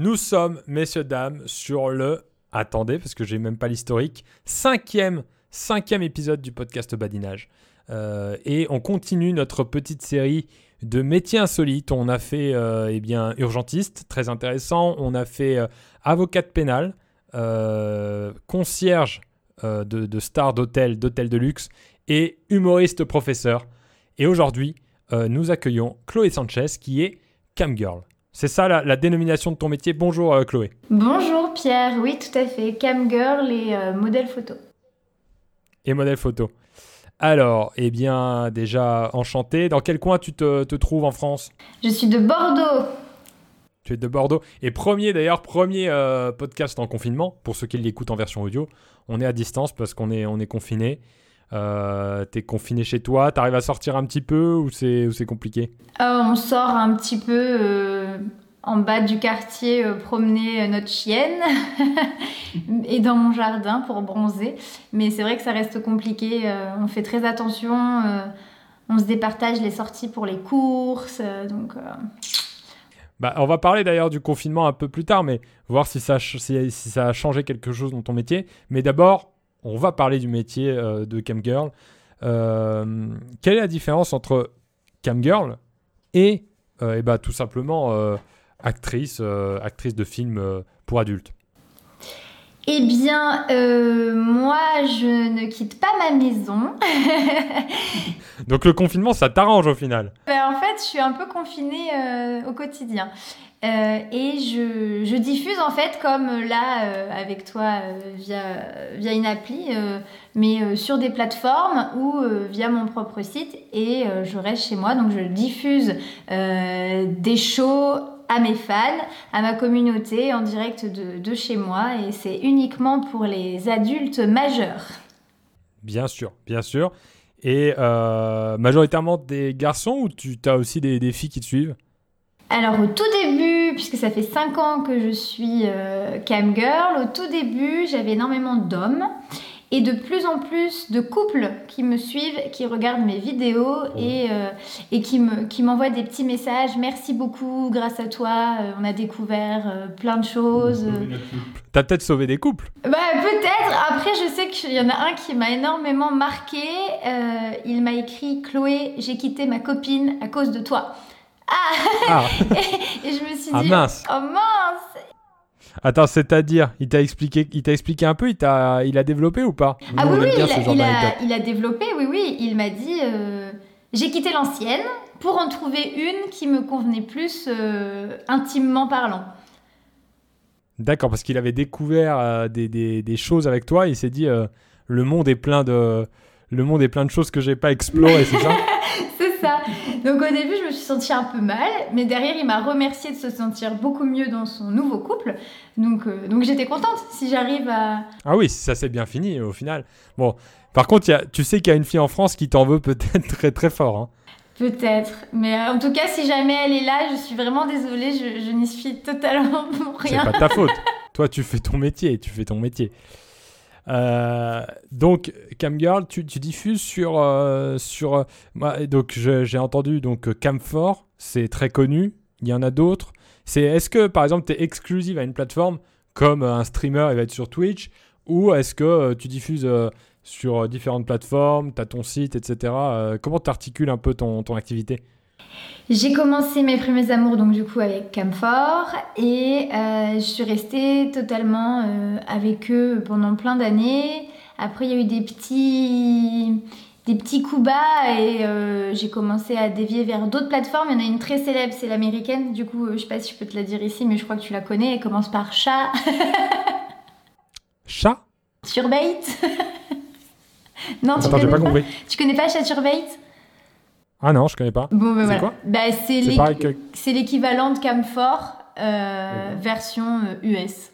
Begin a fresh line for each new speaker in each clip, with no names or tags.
Nous sommes, messieurs, dames, sur le. Attendez, parce que j'ai même pas l'historique. Cinquième, cinquième épisode du podcast Badinage. Euh, et on continue notre petite série de métiers insolites. On a fait euh, eh bien urgentiste, très intéressant. On a fait euh, avocat pénal, euh, concierge de, de star d'hôtel, d'hôtel de luxe et humoriste professeur. Et aujourd'hui, nous accueillons Chloé Sanchez qui est camgirl. C'est ça la, la dénomination de ton métier. Bonjour euh, Chloé.
Bonjour Pierre, oui tout à fait, camgirl et euh, modèle photo.
Et modèle photo. Alors, eh bien, déjà enchanté. Dans quel coin tu te, te trouves en France?
Je suis de Bordeaux.
Tu es de Bordeaux. Et premier, d'ailleurs, premier euh, podcast en confinement, pour ceux qui l'écoutent en version audio. On est à distance parce qu'on est, on est confiné. Euh, T'es confiné chez toi. T'arrives à sortir un petit peu ou c'est compliqué
Euh, on sort un petit peu euh, en bas du quartier euh, promener notre chienne et dans mon jardin pour bronzer. Mais c'est vrai que ça reste compliqué. on fait très attention. on se départage les sorties pour les courses. donc
Bah, on va parler d'ailleurs du confinement un peu plus tard, mais voir si ça, ch- si, si ça a changé quelque chose dans ton métier. Mais d'abord, on va parler du métier euh, de camgirl. Euh, quelle est la différence entre camgirl et, euh, eh ben, tout simplement actrice, actrice de film pour adultes?
Eh bien, euh, moi, je ne quitte pas ma maison.
Donc le confinement, ça t'arrange au final?
Ben, en fait, je suis un peu confinée euh, au quotidien. Euh, et je, je diffuse en fait comme là avec toi via, via une appli, mais sur des plateformes ou via mon propre site et je reste chez moi. Donc je diffuse des shows à mes fans, à ma communauté en direct de, de chez moi et c'est uniquement pour les adultes majeurs.
Bien sûr, bien sûr. Et euh, majoritairement des garçons ou tu as aussi des, des filles qui te suivent?
Alors au tout début, puisque ça fait 5 ans que je suis euh, cam girl, au tout début j'avais énormément d'hommes et de plus en plus de couples qui me suivent, qui regardent mes vidéos et, euh, et qui me- qui m'envoient des petits messages. Merci beaucoup, grâce à toi, euh, on a découvert euh, plein de choses.
T'as peut-être sauvé des couples
bah peut-être. Après, je sais qu'il y en a un qui m'a énormément marqué. Euh, il m'a écrit Chloé, j'ai quitté ma copine à cause de toi.
Ah,
Et je me suis
ah
dit
mince
oh mince.
Attends, c'est-à-dire, il t'a expliqué, il t'a expliqué un peu, il t'a, il a développé ou pas?
Ah
Nous,
oui oui, il a,
genre
il a-
d'anecdote.
il a développé. Oui oui, il m'a dit euh, j'ai quitté l'ancienne pour en trouver une qui me convenait plus euh, intimement parlant.
D'accord, parce qu'il avait découvert euh, des, des- des choses avec toi, il s'est dit, euh, le monde est plein de, le monde est plein de choses que j'ai pas explorées, c'est ça?
ça. Donc au début, je me suis sentie un peu mal, mais derrière, il m'a remercié de se sentir beaucoup mieux dans son nouveau couple. Donc, euh, donc j'étais contente si j'arrive à.
Ah oui, ça s'est bien fini au final. Bon, par contre, y a- tu sais qu'il y a une fille en France qui t'en veut peut-être très très fort. hein.
Peut-être. Mais euh, en tout cas, si jamais elle est là, je suis vraiment désolée, je, je n'y suis totalement pour
C'est
rien.
pas ta faute. Toi, tu fais ton métier, tu fais ton métier. Euh, donc, Camgirl, tu, tu diffuses sur. euh, sur euh, moi, donc, j'ai entendu donc Camfort, c'est très connu. Il y en a d'autres. Est-ce que, par exemple, tu es exclusive à une plateforme comme un streamer, il va être sur Twitch Ou est-ce que tu diffuses sur différentes plateformes, tu as ton site, etc. Comment tu articules un peu ton, ton activité?
J'ai commencé mes premiers amours donc du coup avec Camfort et euh, je suis restée totalement euh, avec eux pendant plein d'années. Après il y a eu des petits des petits coups bas et euh, j'ai commencé à dévier vers d'autres plateformes. Il y en a une très célèbre, c'est l'américaine. Du coup, je sais pas si je peux te la dire ici, mais je crois que tu la connais. Elle commence par chat
Chat?
Turbate. non, tu
Attends,
connais
pas
pas,
compris.
Tu connais pas chat Turbate
Ah non, je connais pas.
Bon, ben
C'est
voilà.
quoi
Bah, c'est
que.
l'équivalent de Camfort euh, version euh, US.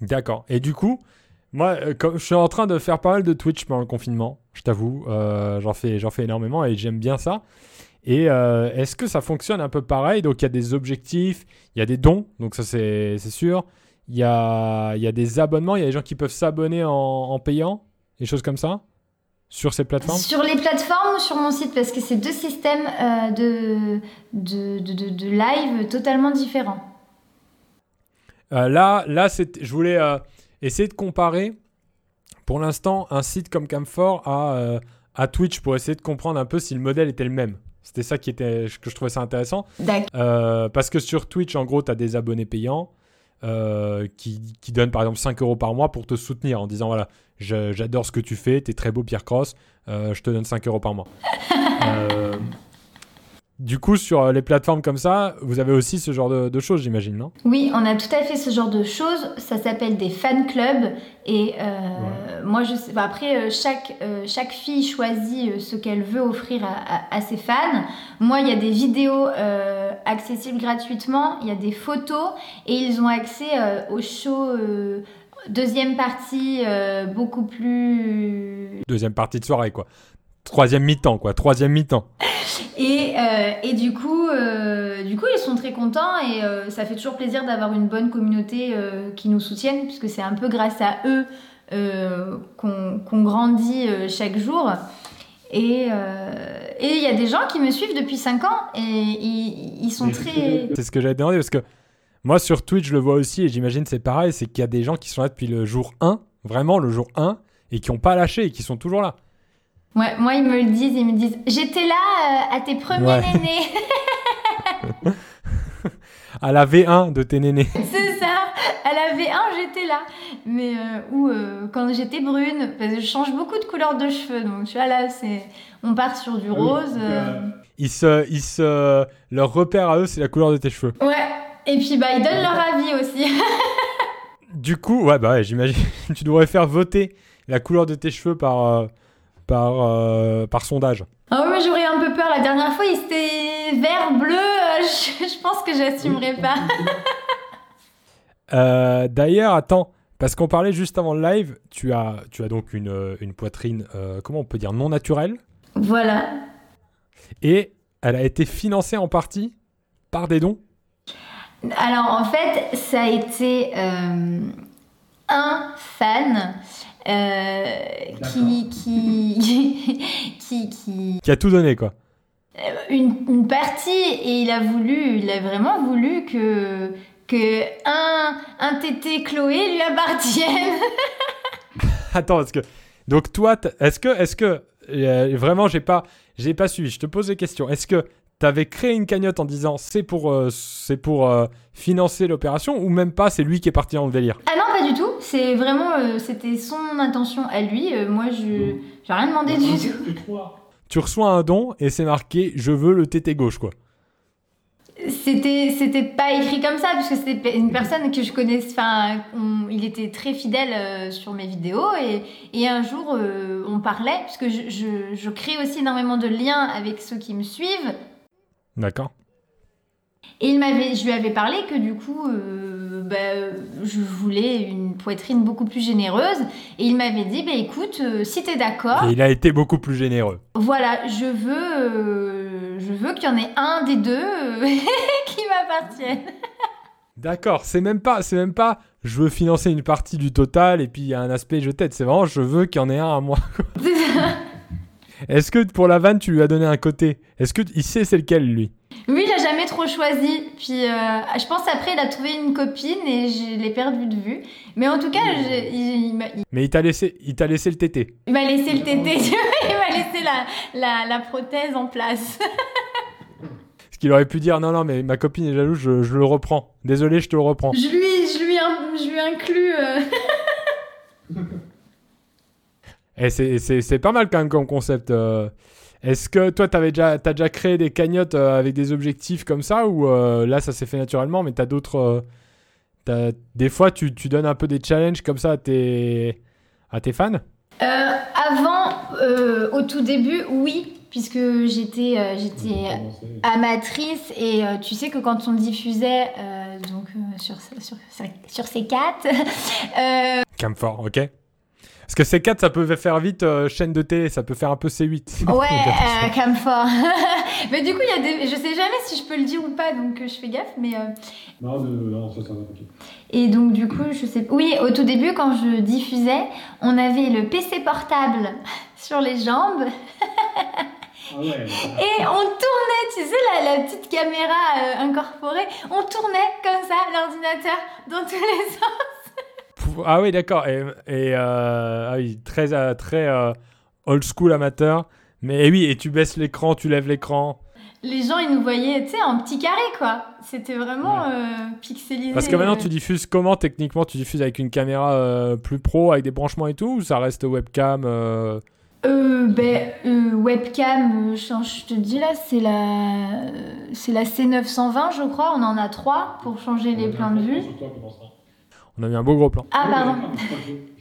D'accord. Et du coup, moi, euh, je suis en train de faire pas mal de Twitch pendant le confinement, je t'avoue, euh, j'en fais, fais énormément et j'aime bien ça. Et euh, est-ce que ça fonctionne un peu pareil? Donc il y a des objectifs, il y a des dons, donc ça c'est sûr. Il y a, y a des abonnements, il y a des gens qui peuvent s'abonner en, en payant, des choses comme ça, sur ces plateformes.
Sur les plateformes ou sur mon site? Parce que c'est deux systèmes euh, de, de, de, live totalement différents.
Euh, là, là je voulais euh, essayer de comparer, pour l'instant, un site comme Camfort à, à Twitch pour essayer de comprendre un peu si le modèle était le même. C'était ça qui était, que je trouvais ça intéressant. parce que sur Twitch, en gros, tu as des abonnés payants qui, qui, donnent par exemple 5 euros par mois pour te soutenir en disant voilà, j'adore ce que tu fais, tu es très beau Pierre Cross, je te donne 5 euros par mois. Du coup, sur euh, les plateformes comme ça, vous avez aussi ce genre de, choses, j'imagine, non?
Oui, on a tout à fait ce genre de choses. Ça s'appelle des fan clubs. Et euh, moi, je sais. après, euh, chaque, chaque fille choisit ce qu'elle veut offrir à, ses fans. Moi, il y a des vidéos accessibles gratuitement. Il y a des photos. Et ils ont accès au show. Deuxième partie, beaucoup plus.
Deuxième partie de soirée, quoi. Troisième mi-temps, quoi. Troisième mi-temps.
Et, euh, et, du, coup, euh, du coup, ils sont très contents et euh, ça fait toujours plaisir d'avoir une bonne communauté qui nous soutienne, puisque c'est un peu grâce à eux qu'on grandit chaque jour. Et il y a des gens qui me suivent depuis 5 ans et ils, sont très...
C'est ce que j'avais demandé parce que moi sur Twitch je le vois aussi et j'imagine c'est pareil, c'est qu'il y a des gens qui sont là depuis le jour 1, vraiment le jour 1, et qui n'ont pas lâché et qui sont toujours là.
Ouais, moi, ils me le disent, ils me disent J'étais là euh, à tes premiers nénés.
à la V1 de tes nénés.
C'est ça, à la V1, j'étais là. Mais euh, ou euh, quand j'étais brune, parce que je change beaucoup de couleur de cheveux. Donc, tu vois, là, c'est... on part sur du ah rose.
Ils, se, ils se. Leur repère à eux, c'est la couleur de tes cheveux.
Ouais, et puis, bah, ils donnent leur avis aussi.
du coup, ouais, bah, j'imagine, tu devrais faire voter la couleur de tes cheveux par par, euh, par sondage.
Ah oui, j'aurais un peu peur. La dernière fois, il était vert, bleu. Euh, je, pense que j'assumerai pas.
Euh, d'ailleurs, attends, parce qu'on parlait juste avant le live, tu as, tu as donc une, une poitrine, comment on peut dire, non naturelle?
Voilà.
Et elle a été financée en partie par des dons?
Alors en fait, ça a été un fan euh, qui, qui, qui,
qui, a tout donné, quoi.
Euh, une, une, partie, et il a voulu, il a vraiment voulu que, que un, un tété Chloé lui appartienne.
Attends, parce que. Donc, toi, est-ce que. Est-ce que euh, vraiment, j'ai pas, j'ai pas suivi. Je te pose des questions. Est-ce que tu avais créé une cagnotte en disant c'est pour, c'est pour financer l'opération ou même pas, c'est lui qui est parti le délire?
Ah non, pas du tout. C'est vraiment, euh, c'était son intention à lui. Euh, moi, je n'ai rien demandé du tout.
Tu reçois un don et c'est marqué je veux le tété gauche, quoi.
C'était, c'était pas écrit comme ça, puisque c'était une personne que je connais. Enfin, il était très fidèle euh, sur mes vidéos et, et un jour on parlait, puisque je, je, je crée aussi énormément de liens avec ceux qui me suivent.
D'accord.
Et il m'avait, je lui avais parlé que du coup, euh, bah, je voulais une poitrine beaucoup plus généreuse. Et il m'avait dit, bah, écoute, euh, si tu es d'accord.
Et il a été beaucoup plus généreux.
Voilà, je veux, euh, je veux qu'il y en ait un des deux qui m'appartienne.
D'accord, c'est même pas, c'est même pas, je veux financer une partie du total et puis il y a un aspect je t'aide. C'est vraiment, je veux qu'il y en ait un à moi. Est-ce que pour la vanne, tu lui as donné un côté? Est-ce qu'il sait c'est lequel lui?
Oui, il a jamais trop choisi. Puis euh, je pense après, il a trouvé une copine et je l'ai perdu de vue. Mais en tout cas, il,
Mais il t'a laissé, il t'a laissé le tété.
Il m'a laissé le tété. il m'a laissé la, la, prothèse en place.
Parce qu'il aurait pu dire non, non, mais ma copine est jalouse, je, le reprends. Désolé, je te le reprends.
Je lui, je lui, je lui inclus. Euh.
Et c'est pas mal quand même comme concept. Euh. Est-ce que toi, tu as déjà, as déjà créé des cagnottes euh, avec des objectifs comme ça ou euh, là, ça s'est fait naturellement, mais tu as d'autres. Euh, des fois, tu, tu, donnes un peu des challenges comme ça à tes, à tes fans?
Avant, au tout début, oui, puisque j'étais j'étais amatrice et tu sais que quand on diffusait donc sur, sur, sur, sur C4.
Camfort, ok. Parce que C4, ça peut faire vite euh, chaîne de télé, ça peut faire un peu C8.
Ouais, euh, comme fort. mais du coup, il y a des... je sais jamais si je peux le dire ou pas, donc euh, je fais gaffe, mais...
Non, non, ça, ça va,
Et donc, du coup, je sais... Oui, au tout début, quand je diffusais, on avait le PC portable sur les jambes.
Ah ouais.
Et on tournait, tu sais, la, la petite caméra euh, incorporée, on tournait comme ça l'ordinateur dans tous les sens.
Ah oui, d'accord. Et, et, euh, ah oui, très, euh, très euh, old school amateur. Mais et oui, et tu baisses l'écran, tu lèves l'écran.
Les gens, ils nous voyaient, tu sais, en petit carré, quoi. C'était vraiment euh, pixelisé.
Parce que maintenant, tu diffuses comment techniquement? Tu diffuses avec une caméra euh, plus pro, avec des branchements et tout Ou ça reste webcam euh,
Euh, ben, euh, webcam, je, je te dis là, c'est la, c'est la C920, je crois. On en a trois pour changer les plans de vue.
On a mis un beau gros plan.
Ah, pardon.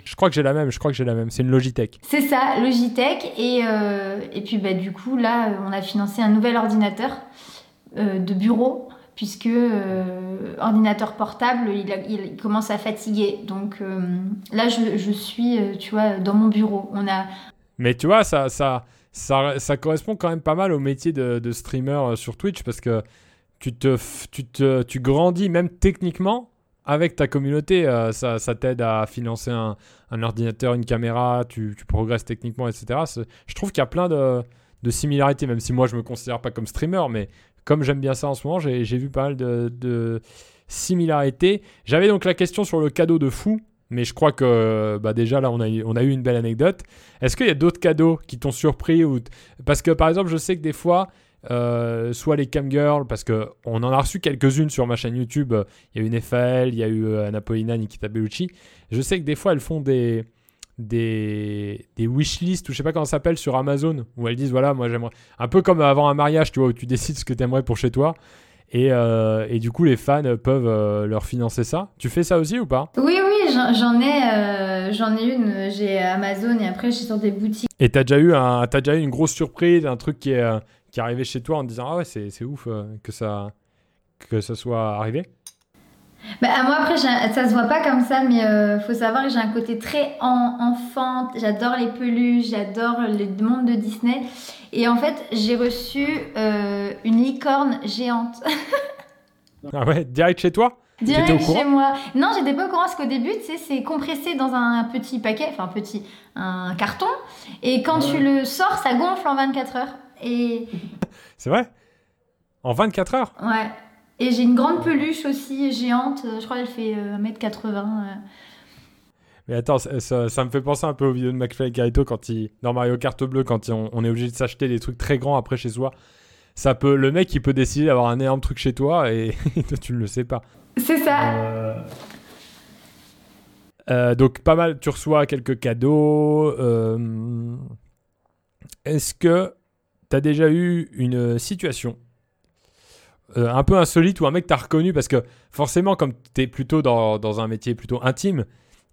Je crois que j'ai la même, je crois que j'ai la même. C'est une Logitech.
C'est ça, Logitech. Et, euh, et puis, bah, du coup, là, on a financé un nouvel ordinateur euh, de bureau, puisque euh, ordinateur portable, il, a- il commence à fatiguer. Donc euh, là, je, je suis, euh, tu vois, dans mon bureau. On a,
Mais tu vois, ça, ça, ça, ça correspond quand même pas mal au métier de, de streamer euh, sur Twitch parce que tu, te, tu, te, tu grandis même techniquement avec ta communauté. euh, ça t'aide à financer un, ordinateur, une caméra, tu, progresses techniquement, etc. Je trouve qu'il y a plein de, de similarités, même si moi je me considère pas comme streamer, mais comme j'aime bien ça en ce moment, j'ai vu pas mal de, de similarités. J'avais donc la question sur le cadeau de fou, mais je crois que bah, déjà là on a, on a eu une belle anecdote. Est-ce qu'il y a d'autres cadeaux qui t'ont surpris ou Parce que par exemple, je sais que des fois, euh, soit les camgirls, parce que on en a reçu quelques-unes sur ma chaîne YouTube. euh, Il y a eu Nefel, il y a eu euh, Anapolina, Nikita Bellucci. Je sais que des fois, elles font des des, des wishlists ou je sais pas comment ça s'appelle sur Amazon où elles disent voilà moi j'aimerais un peu comme avant un mariage tu vois où tu décides ce que tu aimerais pour chez toi et, euh, et du coup les fans peuvent euh, leur financer ça tu fais ça aussi ou pas?
Oui, oui, j'en ai, euh, j'en ai une. J'ai Amazon et après j'ai sur des boutiques.
Et t'as déjà eu un, t'as déjà eu une grosse surprise, un truc qui est, euh, qui est arrivé chez toi en te disant ah ouais c'est, c'est ouf euh, que ça que ça soit arrivé?
Bah, moi après, j'ai un- ça se voit pas comme ça, mais euh, faut savoir que j'ai un côté très en, enfant. J'adore les peluches, j'adore le monde de Disney. Et en fait, j'ai reçu euh, une licorne géante
Ah ouais, direct chez toi?
Direct chez moi. Non, j'étais pas au courant parce qu'au début, tu sais, c'est compressé dans un petit paquet, enfin petit, un carton. Et quand tu le sors, ça gonfle en 24 heures. Et
C'est vrai? En 24 heures?
ouais. Et j'ai une grande peluche aussi géante. Je crois qu'elle fait euh, 1m80. euh.
Mais attends, ça, ça- ça me fait penser un peu aux vidéos de McFly et Carito quand il, dans Mario Kart bleu, quand il- on, on est obligé de s'acheter des trucs très grands après chez soi. Ça peut, le mec, il peut décider d'avoir un énorme truc chez toi et tu ne le sais pas.
C'est ça.
Euh,
Euh, donc pas mal, tu reçois quelques cadeaux. euh, Est-ce que tu as déjà eu une situation euh, un peu insolite où un mec t'a reconnu parce que forcément comme tu es plutôt dans, un métier plutôt intime,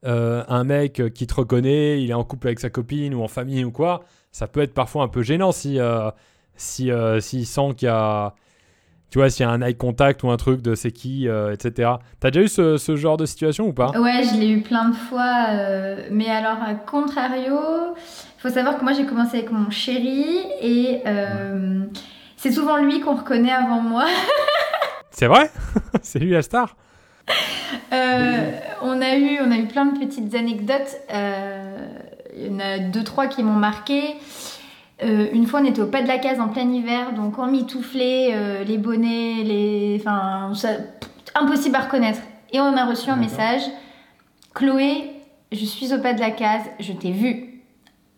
euh, un mec qui te reconnaît, il est en couple avec sa copine ou en famille ou quoi, ça peut être parfois un peu gênant si euh, si euh, s'il sent qu'il y a tu vois s'il y a un eye contact ou un truc de c'est qui euh, etc. T'as déjà eu ce, ce genre de situation ou pas?
Ouais, je l'ai eu plein de fois. euh, mais alors, à contrario, il faut savoir que moi, j'ai commencé avec mon chéri et euh, c'est souvent lui qu'on reconnaît avant moi.
C'est vrai? C'est lui la star?
Euh, on, a eu, on a eu plein de petites anecdotes. euh, Il y en a deux, trois qui m'ont marqué. Euh, une fois, on était au pas de la case en plein hiver, donc en mitouflé, euh, les bonnets, les. Enfin, ça- impossible à reconnaître. Et on a reçu un message Chloé, je suis au pas de la case, je t'ai vu.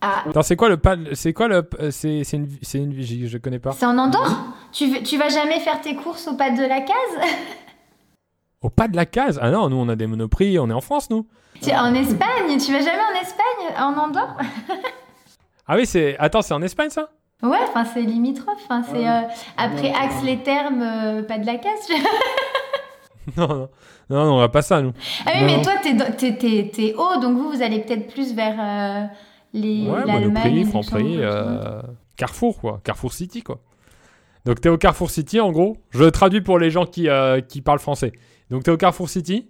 Ah,
Attends, c'est quoi le pas C'est quoi le euh, C'est c'est une c'est une je, je connais pas.
c'est en Andorre tu, tu vas jamais faire tes courses au pas de la case?
Au pas de la case? Ah non, nous on a des monoprix, on est en France nous.
Tu- En Espagne Tu vas jamais en Espagne En Andorre?
Ah oui, c'est attends, c'est en Espagne ça?
Ouais, enfin c'est limitrophe. Enfin, c'est
Ouais.
euh, après
Ouais.
Axe les Thermes, euh, pas de la casse.
Non non. Non, non, on va pas ça nous.
ah oui,
Non.
mais toi t'es, dans- t'es, t'es, t'es haut, donc vous vous allez peut-être plus vers euh, les
Ouais, Monoprix, Franprix, euh, Carrefour quoi, Carrefour City quoi. Donc t'es au Carrefour City en gros. Je traduis pour les gens qui euh, qui parlent français. Donc t'es au Carrefour City?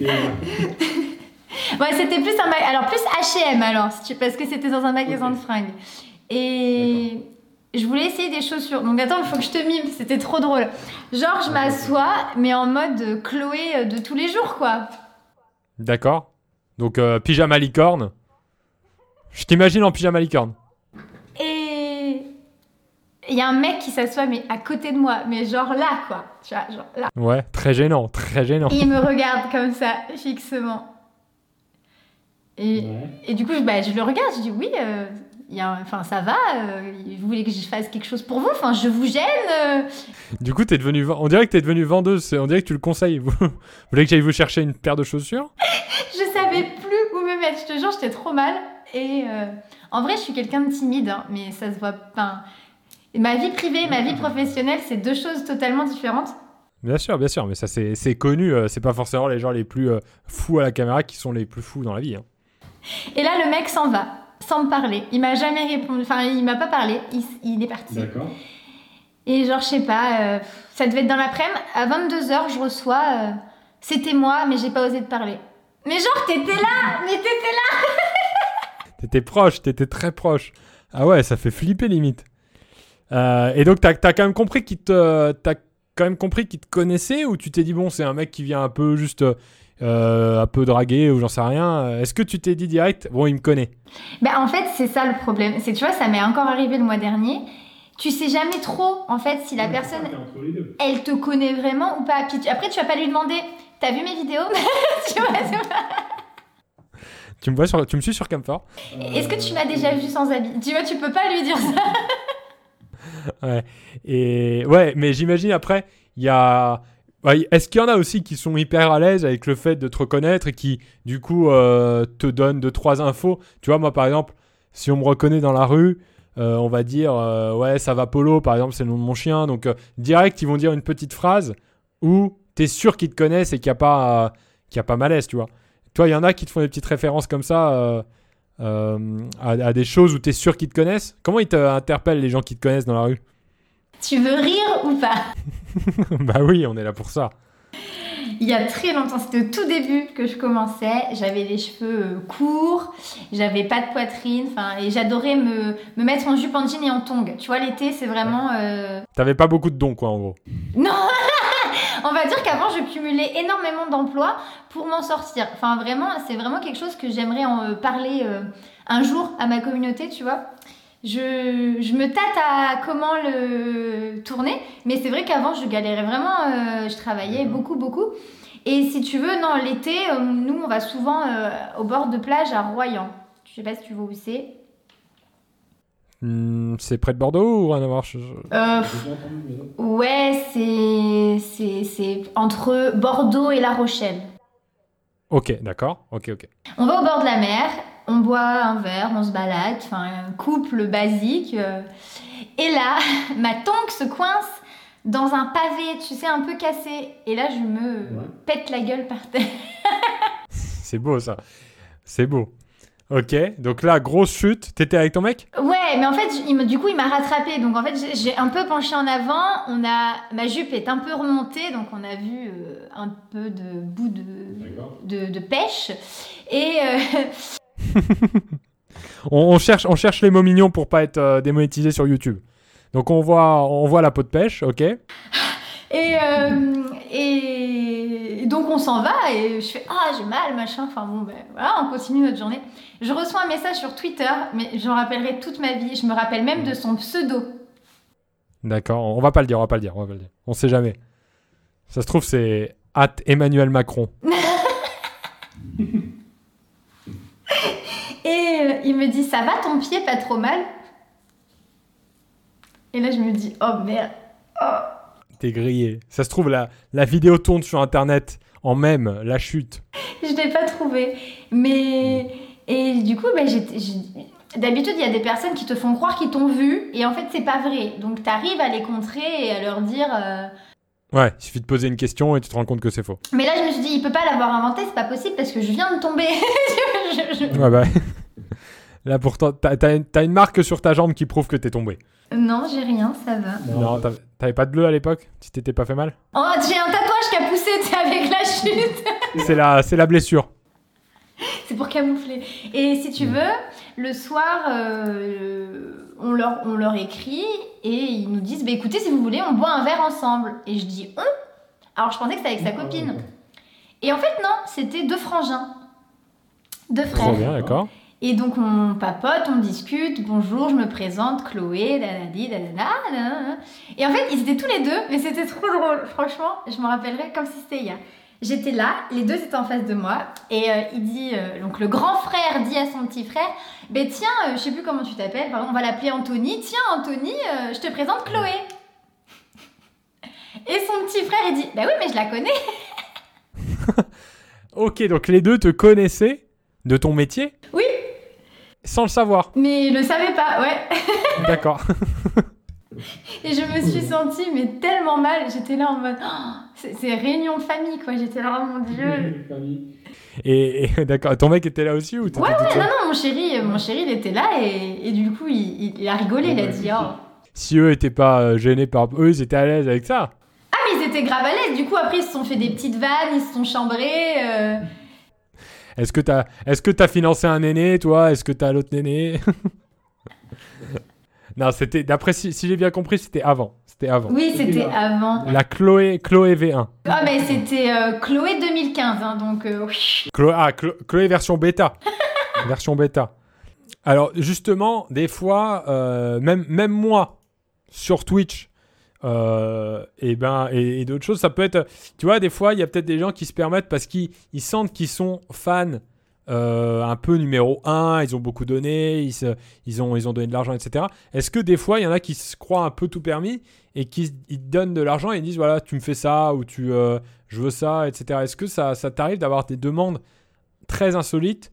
Ouais, c'était plus un alors plus H&M alors, parce que c'était dans un magasin de fringues. Et je voulais essayer des chaussures. Donc attends, il faut que je te mime, c'était trop drôle. Genre je m'assois, mais en mode Chloé de tous les jours quoi.
D'accord. Donc euh, pyjama licorne. Je t'imagine en pyjama licorne.
Et il y a un mec qui s'assoit mais à côté de moi, mais genre là quoi, tu vois, genre là.
Ouais, très gênant, très gênant.
Et il me regarde comme ça, fixement. Et,
Ouais.
et du coup, je, bah, je le regarde, je dis oui, euh, il y a, enfin ça va, euh, vous voulez que je fasse quelque chose pour vous, enfin je vous gêne. euh.
Du coup, t'es devenu, on dirait que t'es devenu vendeuse. On dirait que tu le conseilles. Vous, vous voulez que j'aille vous chercher une paire de chaussures?
Je savais plus où me mettre, je te jure, j'étais trop mal. Et euh, en vrai, je suis quelqu'un de timide, hein, mais ça se voit pas. Ma vie privée et ma vie professionnelle, c'est deux choses totalement différentes.
Bien sûr, bien sûr, mais ça c'est c'est connu. euh, c'est pas forcément les gens les plus euh, fous à la caméra qui sont les plus fous dans la vie. hein.
Et là, le mec s'en va, sans me parler. Il m'a jamais répondu, enfin, il m'a pas parlé, il, est parti.
D'accord.
Et genre, je sais pas, euh, ça devait être dans l'après-midi. À 22h, je reçois euh, C'était moi, mais j'ai pas osé te parler. Mais genre, t'étais là Mais t'étais là
T'étais proche, t'étais très proche. Ah ouais, ça fait flipper limite. Euh, et donc t'as as quand même compris qu'il te, t'as quand même compris qu'il te connaissait ou tu t'es dit bon c'est un mec qui vient un peu juste euh, un peu draguer ou j'en sais rien. Est-ce que tu t'es dit direct bon il me connaît?
Ben, en fait, c'est ça le problème. C'est, tu vois, ça m'est encore arrivé le mois dernier. Tu sais jamais trop, en fait, si la
Ouais,
personne,
t'es entre les deux.
elle te connaît vraiment ou pas. Puis tu- après, tu vas pas lui demander T'as vu mes vidéos? Tu vois, c'est pas-
Tu me vois sur, tu me suis sur Camphor.
Est-ce que tu m'as déjà vu sans habit? Tu vois, tu peux pas lui dire ça.
Ouais. Et ouais, mais j'imagine après, il y a. ouais, Est-ce qu'il y en a aussi qui sont hyper à l'aise avec le fait de te reconnaître et qui, du coup, euh, te donnent deux, trois infos? Tu vois, moi, par exemple, si on me reconnaît dans la rue, euh, on va dire euh, Ouais, ça va Polo, par exemple, c'est le nom de mon chien. Donc, direct, ils vont dire une petite phrase où t'es sûr qu'ils te connaissent et qu'il n'y a, pas, qu'il y a pas malaise, tu vois. Toi, il y en a qui te font des petites références comme ça. à, à des choses où tu es sûr qu'ils te connaissent? Comment ils te interpellent les gens qui te connaissent dans la rue?
Tu veux rire ou pas?
Bah oui, on est là pour ça.
Il y a très longtemps, c'était au tout début que je commençais. J'avais les cheveux euh, courts, j'avais pas de poitrine, enfin, et j'adorais me, me mettre en jupe en jean et en tongs. Tu vois, l'été, c'est vraiment. euh,
T'avais pas beaucoup de dons, quoi, en gros.
Non On va dire qu'avant, je cumulais énormément d'emplois pour m'en sortir. Enfin, vraiment, c'est vraiment quelque chose que j'aimerais en euh, parler euh, un jour à ma communauté, tu vois. Je, je me tâte à comment le tourner, mais c'est vrai qu'avant, je galérais vraiment, euh, je travaillais beaucoup, beaucoup. Et si tu veux, non, l'été, euh, nous, on va souvent euh, au bord de plage à Royan. Je sais pas si tu vois où c'est.
Hmm, c'est près de Bordeaux ou rien à voir? Je-
Euh, ouais, c'est, c'est, c'est entre Bordeaux et La Rochelle.
Ok, d'accord. Ok, ok.
On va au bord de la mer, on boit un verre, on se balade, enfin un couple basique. euh. Et là, ma tongue se coince dans un pavé, tu sais, un peu cassé. Et là, je me
Ouais.
pète la gueule par terre.
C'est beau, ça. C'est beau. Ok, donc là, grosse chute. T'étais avec ton mec?
Ouais, mais en fait, il du coup, il m'a rattrapé. Donc en fait, j'ai- un peu penché en avant. On a, ma jupe est un peu remontée, donc on a vu euh, un peu de bout de, de pêche. Et euh,
on, on cherche, on cherche les mots mignons pour pas être euh, démonétisé sur YouTube. Donc on voit, on voit la peau de pêche, ok?
Et, euh, et donc on s'en va et je fais ah j'ai mal machin enfin bon ben voilà on continue notre journée je reçois un message sur Twitter mais j'en rappellerai toute ma vie je me rappelle même de son pseudo
D'accord, on va pas le dire, on va pas le dire, on va pas le dire. On sait jamais. Ça se trouve, c'est at Emmanuel Macron.
Et euh, il me dit ça va ton pied pas trop mal? Et là je me dis oh merde oh.
T'es grillé. Ça se trouve, la, la vidéo tourne sur Internet en même, la chute.
je l'ai pas trouvé mais et du coup j'ai- D'habitude, il y a des personnes qui te font croire qu'ils t'ont vu et en fait, c'est pas vrai. Donc, t'arrives à les contrer et à leur dire euh,
Ouais, il suffit de poser une question et tu te rends compte que c'est faux.
Mais là, je dit, il peut pas l'avoir inventé, c'est pas possible parce que je viens de tomber. Je- je-
Ouais, bah. Là, pourtant, t'as une, marque sur ta jambe qui prouve que t'es tombé.
Non, j'ai rien, ça va.
Non, t'avais- pas de bleu à l'époque Si t'étais pas fait mal?
Oh, j'ai un tatouage qui a poussé tu avec la chute.
C'est la, c'est la blessure.
c'est pour camoufler. Et si tu veux, le soir, euh, on, leur, on leur écrit et ils nous disent, bah, écoutez, si vous voulez, on boit un verre ensemble. Et je dis, on? Alors, je pensais que c'était avec sa
Ah,
copine. Et en fait, non, c'était deux frangins. Deux frères.
Trop bien, d'accord.
Et donc on papote, on discute, bonjour, je me présente, Chloé, dadadi, dadada, Et en fait, ils étaient tous les deux, mais c'était trop drôle, franchement, je me rappellerai comme si c'était hier. J'étais là, les deux étaient en face de moi, et euh, il dit, euh, donc le grand frère dit à son petit frère, ben tiens, euh, je sais plus comment tu t'appelles, on va l'appeler Anthony, tiens Anthony, je te présente Chloé. Et son petit frère, il dit, bah oui, mais je la connais.
ok, donc les deux te connaissaient de ton métier
Oui.
Sans le savoir.
Mais il le savait pas, ouais.
D'accord.
Et je me suis sentie mais tellement mal. J'étais là en mode, oh, c'est réunion de famille quoi. J'étais là, oh mon dieu.
Et, d'accord, ton mec était là aussi ou
Ouais, ouais, non, non, mon chéri, mon chéri, il était là et, et du coup, il, il, a rigolé, il a dit, oh.
Si eux étaient pas euh, gênés par eux, ils étaient à l'aise avec ça.
Étaient grave à l'aise. Du coup, après, ils se sont fait des petites vannes, ils se sont chambrés. Euh...
Est-ce que t'as, est-ce que t'as financé un aîné, toi? Est-ce que t'as l'autre aîné Non, c'était d'après si, j'ai bien compris, c'était avant. C'était avant.
Oui, c'était avant.
La Chloé Chloé V1.
Ah mais c'était euh, Chloé 2015 hein, donc euh,
ah Chloé version bêta. version bêta. Alors justement, des fois euh, même même moi sur Twitch et ben et, d'autres choses, ça peut être tu vois des fois, il y a peut-être des gens qui se permettent parce qu'ils sentent qu'ils sont fans euh, un peu numéro 1, ils ont beaucoup donné, ils, ils, ont, ils ont donné de l'argent, etc. Est-ce que des fois, il y en a qui se croient un peu tout permis et qui ils donnent de l'argent et ils disent voilà, tu me fais ça ou tu, euh, je veux ça, etc. Est-ce que ça, ça t'arrive d'avoir des demandes très insolites,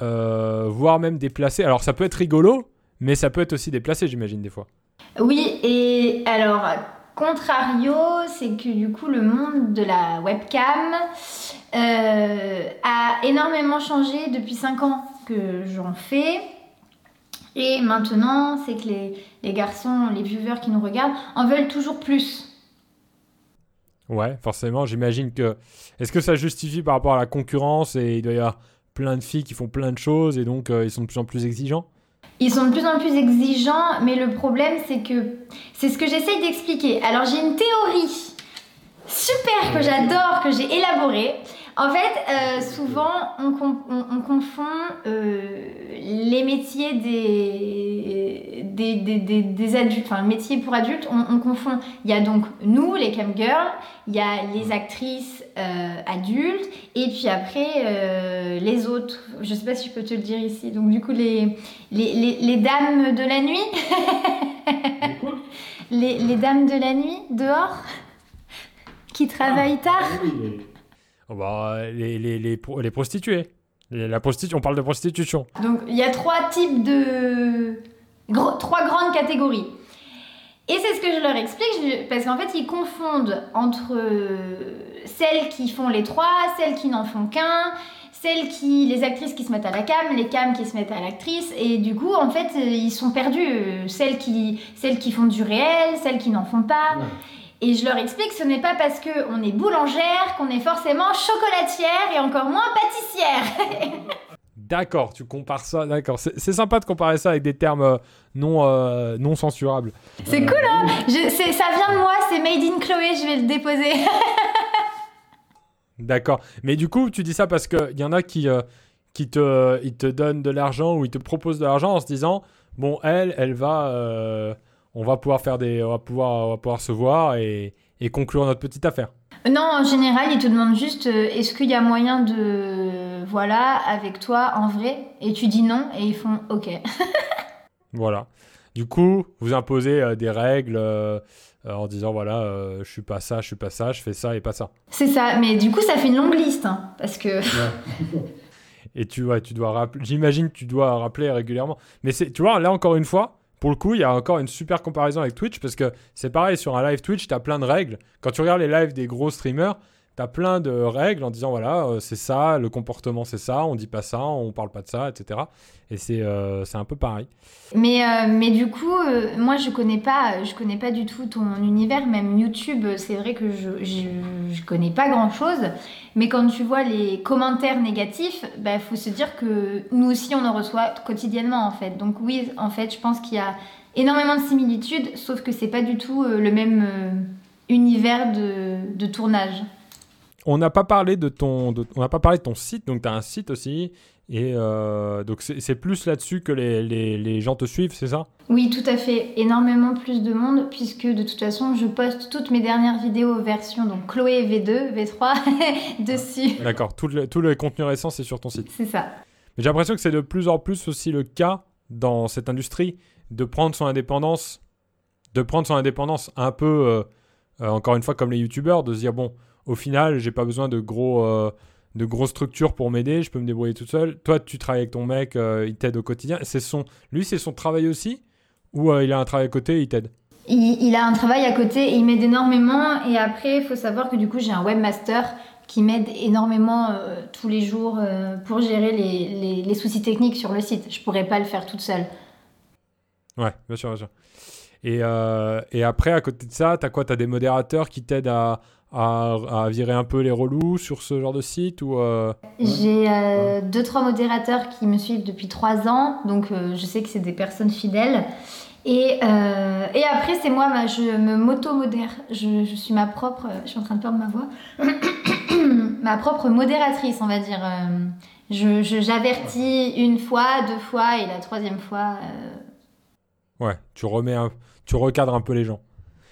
euh, voire même déplacées? Alors, ça peut être rigolo, mais ça peut être aussi déplacé, j'imagine, des fois.
Oui, et alors, contrario, c'est que du coup, le monde de la webcam euh, a énormément changé depuis 5 ans que j'en fais. Et maintenant, c'est que les, garçons, les viewers qui nous regardent, en veulent toujours plus.
Ouais, forcément, j'imagine que. Est-ce que ça justifie par rapport à la concurrence et il doit y avoir plein de filles qui font plein de choses et donc euh, ils sont de plus en plus exigeants?
Ils sont de plus en plus exigeants, mais le problème c'est que c'est ce que j'essaye d'expliquer. Alors j'ai une théorie super que j'adore, que j'ai élaborée. En fait, euh, souvent, on, confond euh, les métiers des, des, adultes, enfin, le métier pour adultes, on, confond. Il y a donc nous, les camgirls, il y a les actrices euh, adultes, et puis après, les autres. Je sais pas si je peux te le dire ici. Donc, du coup, les, les, les dames de la nuit. les, les dames de la nuit, dehors, qui travaillent tard. Ah
Oh, bah, les, les, les, les prostituées. La prostitution, on parle de prostitution.
Donc il y a trois types de. trois grandes catégories. Et c'est ce que je leur explique, parce qu'en fait, ils confondent entre euh, celles qui font les trois, celles qui n'en font qu'un, celles qui, les actrices qui se mettent à la cam, les cams qui se mettent à l'actrice, et du coup, en fait, ils sont perdus. Celles qui, celles qui font du réel, celles qui n'en font pas. Et je leur explique que ce n'est pas parce qu'on est boulangère qu'on est forcément chocolatière et encore moins pâtissière.
D'accord, tu compares ça, d'accord. C'est sympa de comparer ça avec des termes euh, non, euh, non censurables.
C'est cool, hein Ça vient de moi, c'est Made in Chloé, je vais le déposer.
d'accord. Mais du coup, tu dis ça parce qu'il y en a qui, euh, qui te, ils te donnent de l'argent ou ils te proposent de l'argent en se disant, bon, elle, elle va on va pouvoir faire des, on va pouvoir, on va pouvoir se voir et, et conclure notre petite affaire.
Non, en général, ils te demandent juste euh, est-ce qu'il y a moyen de, voilà, avec toi en vrai? Et tu dis non et ils font ok.
voilà. Du coup, vous imposez euh, des règles euh, en disant voilà, je suis pas ça, je suis pas ça, je fais ça et pas ça.
C'est ça, mais du coup, ça fait une longue liste hein, parce que.
et tu, ouais, tu dois rappeler, j'imagine, tu dois rappeler régulièrement. Mais c'est, tu vois, là encore une fois, pour le coup, il y a encore une super comparaison avec Twitch parce que c'est pareil, sur un live Twitch, tu as plein de règles. Quand tu regardes les lives des gros streamers, tu plein de règles en disant voilà, euh, c'est ça, le comportement c'est ça, on dit pas ça, on parle pas de ça, etc. Et c'est euh, un peu pareil.
Mais, euh, mais du coup, moi je connais pas je connais pas du tout ton univers, même YouTube, c'est vrai que je, je, je, connais pas grand chose. Mais quand tu vois les commentaires négatifs, il bah, faut se dire que nous aussi on en reçoit quotidiennement en fait. Donc oui, en fait, je pense qu'il y a énormément de similitudes, sauf que c'est pas du tout le même univers de, de tournage.
On n'a pas parlé de ton, de- on n'a pas parlé de ton site, donc tu as un site aussi, et euh, donc c'est plus là-dessus que les, les, les gens te suivent, c'est ça?
Oui, tout à fait. Énormément plus de monde, puisque de toute façon, je poste toutes mes dernières vidéos version donc Chloé V2, V3 dessus.
D'accord, tout le, tout le contenu récent, c'est sur ton site.
C'est ça.
Mais j'ai l'impression que c'est de plus en plus aussi le cas dans cette industrie de prendre son indépendance, de prendre son indépendance un peu, euh, euh, encore une fois, comme les youtubeurs, de se dire bon, au final, j'ai pas besoin de gros, euh, de grosses structures pour m'aider, je peux me débrouiller toute seule. Toi, tu travailles avec ton mec, euh, il t'aide au quotidien. C'est son, lui, c'est son travail aussi, ou euh, il a un travail à côté, et il t'aide?
Il, il a un travail à côté et il m'aide énormément. Et après, il faut savoir que du coup, j'ai un webmaster qui m'aide énormément euh, tous les jours pour gérer les, les- les soucis techniques sur le site. Je pourrais pas le faire toute seule.
Ouais, bien sûr, bien sûr. Et, euh, et après, à côté de ça, t'as quoi? T'as des modérateurs qui t'aident à, à, à virer un peu les relous sur ce genre de site ou euh,
J'ai euh, deux, trois modérateurs qui me suivent depuis trois ans, donc euh, je sais que c'est des personnes fidèles. Et, et après, c'est moi, je me m'auto-modère. Je, je suis ma propre, je suis en train de perdre ma voix, ma propre modératrice, on va dire. Je- J'avertis une fois, deux fois, et la troisième fois.
Ouais, tu remets tu recadres un peu les gens.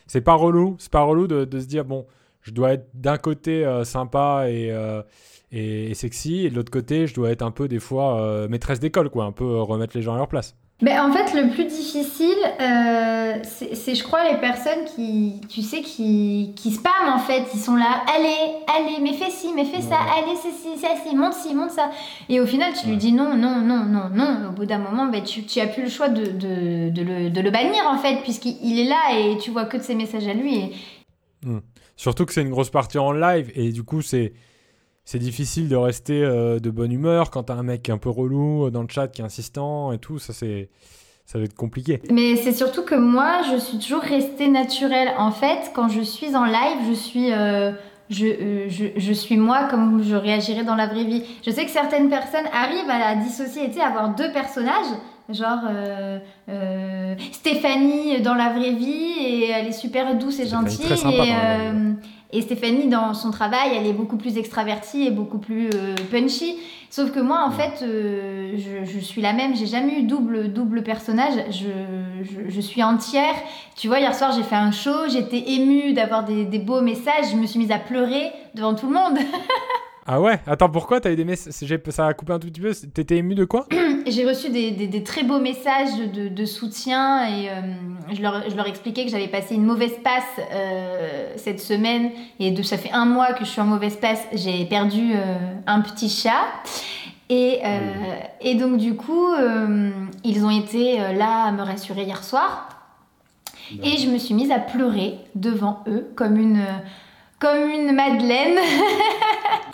C'est pas relou, c'est pas relou de, se dire bon, je dois être d'un côté euh, sympa et, euh, et, et sexy, et de l'autre côté, je dois être un peu des fois euh, maîtresse d'école, quoi, un peu remettre les gens à leur place.
Ben, en fait, le plus difficile, euh, c'est, je crois, les personnes qui, tu sais, qui, qui spamment en fait. Ils sont là, allez, allez, mais fais ci, mais fais ça,
Ouais.
allez, c'est ci, ça, ci, monte ci, monte ça. Et au final, tu lui dis non, non, non, non, non. Au bout d'un moment, ben, tu, tu as plus le choix de, de, de le, de le bannir en fait, puisqu'il il est là et tu vois que de ses messages à lui. Et,
Surtout que c'est une grosse partie en live, et du coup, c'est. C'est difficile de rester euh, de bonne humeur quand t'as un mec un peu relou euh, dans le chat, qui est insistant et tout. Ça, c'est, ça va être compliqué.
Mais c'est surtout que moi, je suis toujours restée naturelle. En fait, quand je suis en live, je suis, euh, je, euh, je, je suis moi comme je réagirais dans la vraie vie. Je sais que certaines personnes arrivent à la dissocier, tu sais, à avoir deux personnages. Genre euh, euh, Stéphanie dans la vraie vie et elle est super douce et gentille
très sympa
et, et Stéphanie dans son travail elle est beaucoup plus extravertie et beaucoup plus euh, punchy. Sauf que moi en
Ouais.
fait euh, je, je suis la même. J'ai jamais eu double double personnage. Je, je, je suis entière. Tu vois hier soir j'ai fait un show. J'étais émue d'avoir des, des beaux messages. Je me suis mise à pleurer devant tout le monde
Ah ouais? Attends, pourquoi t'as eu des messages Ça a coupé un tout petit peu. T'étais ému de quoi?
J'ai reçu des, des- des très beaux messages de, de soutien et euh, je, leur, je leur expliquais que j'avais passé une mauvaise passe euh, cette semaine et de, ça fait un mois que je suis en mauvaise passe. J'ai perdu euh, un petit chat. Et, et donc du coup, ils ont été là à me rassurer hier soir. Et je me suis mise à pleurer devant eux comme une, comme une madeleine.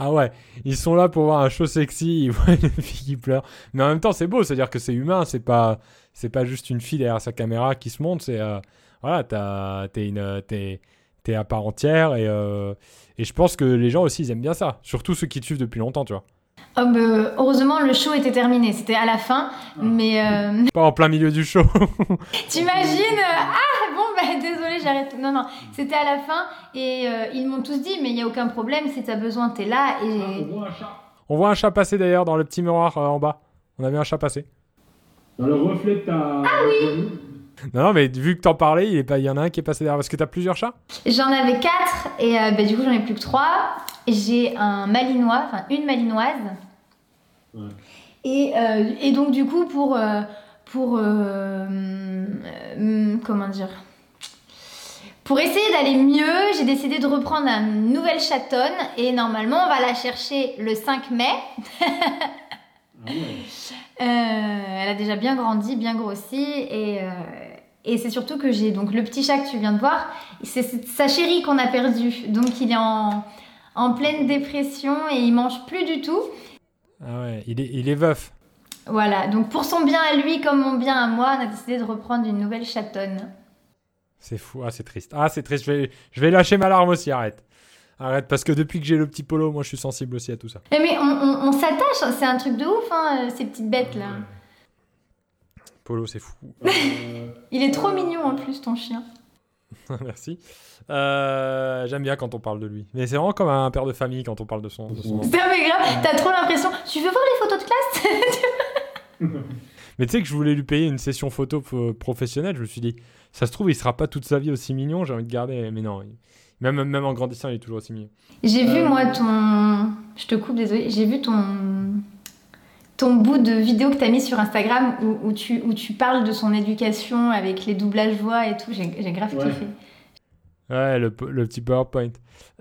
Ah ouais, ils sont là pour voir un show sexy, ils voient une fille qui pleure. Mais en même temps, c'est beau, c'est-à-dire que c'est humain, c'est pas, c'est pas juste une fille derrière sa caméra qui se monte, c'est. euh, voilà, t'es une. T'es, t'es à part entière et, euh, et je pense que les gens aussi ils aiment bien ça, surtout ceux qui te suivent depuis longtemps, tu vois.
Oh, bah, heureusement, le show était terminé. C'était à la fin. Mais euh,
Pas en plein milieu du show.
T'imagines euh, Ah bon bah désolé j'arrête. Non non, c'était à la fin et euh, ils m'ont tous dit mais il y a aucun problème si t'as besoin t'es là et
On voit un chat.
On voit un chat passer d'ailleurs dans le petit miroir euh, en bas. On a vu un chat passer.
Dans le reflet de ta. Ah oui
Non, non, mais vu que t'en parlais, il est pas, il y en a un qui est passé derrière. Parce que t'as plusieurs chats?
J'en avais quatre et euh, bah, du coup j'en ai plus que trois. J'ai un malinois, enfin une malinoise
Ouais.
et, euh, et donc du coup pour euh, pour euh, euh, comment dire pour essayer d'aller mieux, j'ai décidé de reprendre une nouvelle chatonne et normalement on va la chercher le 5 mai.
Ah ouais.
Euh, elle a déjà bien grandi, bien grossi et, et c'est surtout que j'ai donc le petit chat que tu viens de voir, c'est sa chérie qu'on a perdu. Donc il est en, en pleine dépression et il mange plus du tout.
Ah ouais, il est, il est veuf.
Voilà, donc pour son bien à lui comme mon bien à moi, on a décidé de reprendre une nouvelle chatonne.
C'est fou. Ah, c'est triste. Ah, c'est triste. Je vais, je vais lâcher ma larme aussi. Arrête. Arrête, parce que depuis que j'ai le petit polo, moi, je suis sensible aussi à tout ça.
Mais on, on- on s'attache, c'est un truc de ouf, hein, ces petites bêtes là.
Polo, c'est fou.
Euh,
Il est trop mignon en plus ton chien.
Merci. Euh, J'aime bien quand on parle de lui. Mais c'est vraiment comme un père de famille quand on parle de son. De son...
C'est mais grave, t'as trop l'impression. Tu veux voir les photos de classe
Mais tu sais que je voulais lui payer une session photo euh, professionnelle. Je me suis dit, ça se trouve, il sera pas toute sa vie aussi mignon. J'ai envie de garder. Mais non, il- même, même en grandissant, il est toujours aussi mignon.
J'ai vu
Euh.
moi ton. Je te coupe, désolé. J'ai vu ton. Ton bout de vidéo que t'as mis sur Instagram où, où tu, où tu parles de son éducation avec les doublages voix et tout. J'ai j'ai grave
Ouais.
kiffé.
Ouais, le, le petit PowerPoint.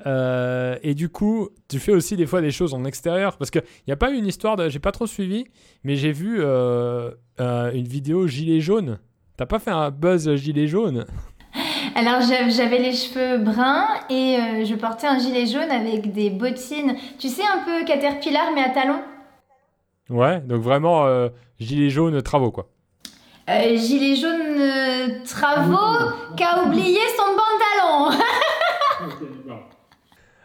Euh, et du coup, tu fais aussi des fois des choses en extérieur. Parce qu'il n'y a pas eu une histoire, de... j'ai pas trop suivi, mais j'ai vu euh, euh, une vidéo gilet jaune. T'as pas fait un buzz gilet jaune?
Alors j'av- j'avais les cheveux bruns et euh, je portais un gilet jaune avec des bottines. Tu sais, un peu caterpillar mais à talons?
Ouais, donc vraiment euh, gilet jaune travaux quoi.
Euh, gilet jaune euh, travaux qu'a oublié son pantalon.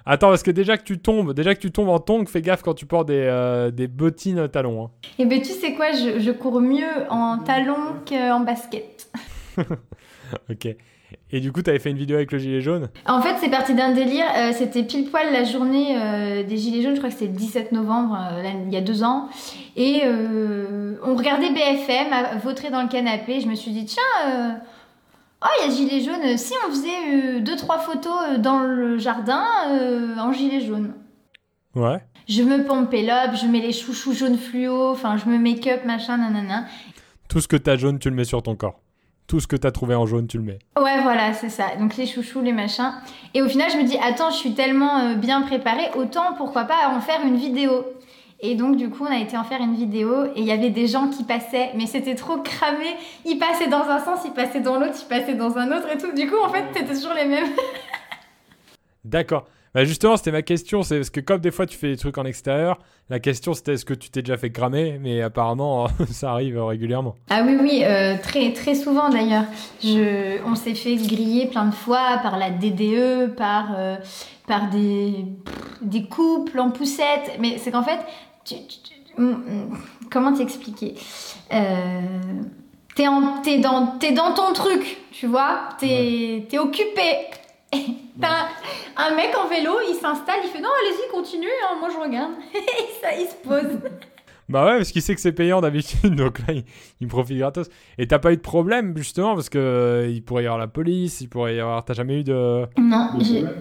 Attends, parce que déjà que tu tombes, déjà que tu tombes en tongue, fais gaffe quand tu portes des, euh, des bottines talons. hein.
Et ben tu sais quoi, je, je cours mieux en talons qu'en basket.
Ok. Et du coup, t'avais fait une vidéo avec le gilet jaune
En fait, c'est parti d'un délire. euh, c'était pile poil la journée euh, des Gilets jaunes. Je crois que c'était le 17 novembre, euh, là, il y a deux ans. Et on regardait BFM, à, vautrer dans le canapé. Je me suis dit, tiens, oh, il y a Gilets jaunes. Si on faisait deux, trois photos dans le jardin en gilet jaune.
Ouais.
Je me pompe l'op, je mets les chouchous jaunes fluo, enfin, je me make-up, machin, nanana.
Tout ce que t'as jaune, tu le mets sur ton corps. Tout ce que t'as trouvé en jaune, tu le mets.
Ouais, voilà, c'est ça. Donc les chouchous, les machins. Et au final, je me dis, attends, je suis tellement euh, bien préparée, autant pourquoi pas en faire une vidéo. Et donc, du coup, on a été en faire une vidéo et il y avait des gens qui passaient, mais c'était trop cramé. Ils passaient dans un sens, ils passaient dans l'autre, ils passaient dans un autre et tout. Du coup, en fait, c'était toujours les mêmes.
D'accord. Bah justement, c'était ma question. C'est parce que comme des fois tu fais des trucs en extérieur, la question c'était est-ce que tu t'es déjà fait cramer Mais apparemment, ça arrive régulièrement.
Ah oui, oui, euh, très, très souvent d'ailleurs. Je, on s'est fait griller plein de fois par la DDE, par, euh, par des, des couples en poussette. Mais c'est qu'en fait, tu- tu- tu- hum, hum, comment t'expliquer? Euh, T'es en- dans, dans ton truc, tu vois? T'es t'es occupé. T'as un, mec en vélo, il s'installe, il fait non, allez-y, continue, hein, moi je regarde. Et ça, il se pose.
Bah ouais, parce qu'il sait que c'est payant d'habitude, donc là il, il profite gratos. Et t'as pas eu de problème justement parce que euh, il pourrait y avoir la police, il pourrait y avoir. T'as jamais eu de.
Non,